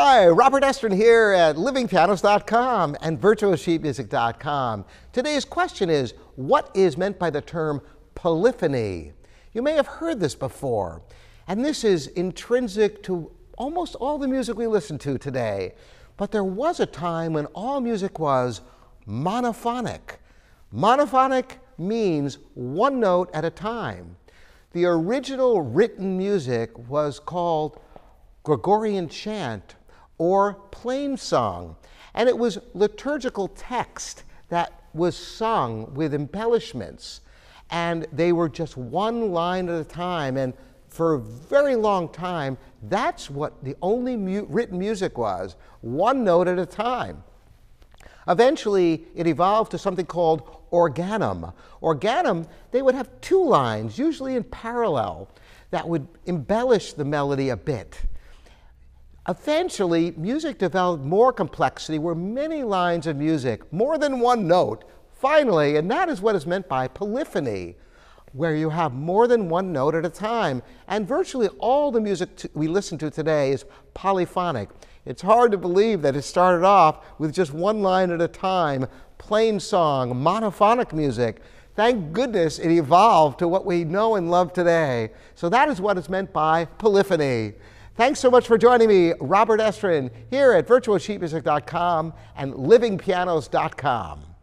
Hi, Robert Estrin here at livingpianos.com and virtualsheetmusic.com. Today's question is What is meant by the term polyphony? You may have heard this before, and this is intrinsic to almost all the music we listen to today. But there was a time when all music was monophonic. Monophonic means one note at a time. The original written music was called Gregorian chant or plain song, and it was liturgical text that was sung with embellishments, and they were just one line at a time. And for a very long time, that's what the only mu written music was, one note at a time. Eventually, it evolved to something called organum. Organum, they would have two lines, usually in parallel, that would embellish the melody a bit. Eventually, music developed more complexity where many lines of music, more than one note, finally, and that is what is meant by polyphony, where you have more than one note at a time. And virtually all the music we listen to today is polyphonic. It's hard to believe that it started off with just one line at a time, plain song, monophonic music. Thank goodness it evolved to what we know and love today. So that is what is meant by polyphony. Thanks so much for joining me, Robert Estrin, here at virtualsheetmusic.com and livingpianos.com.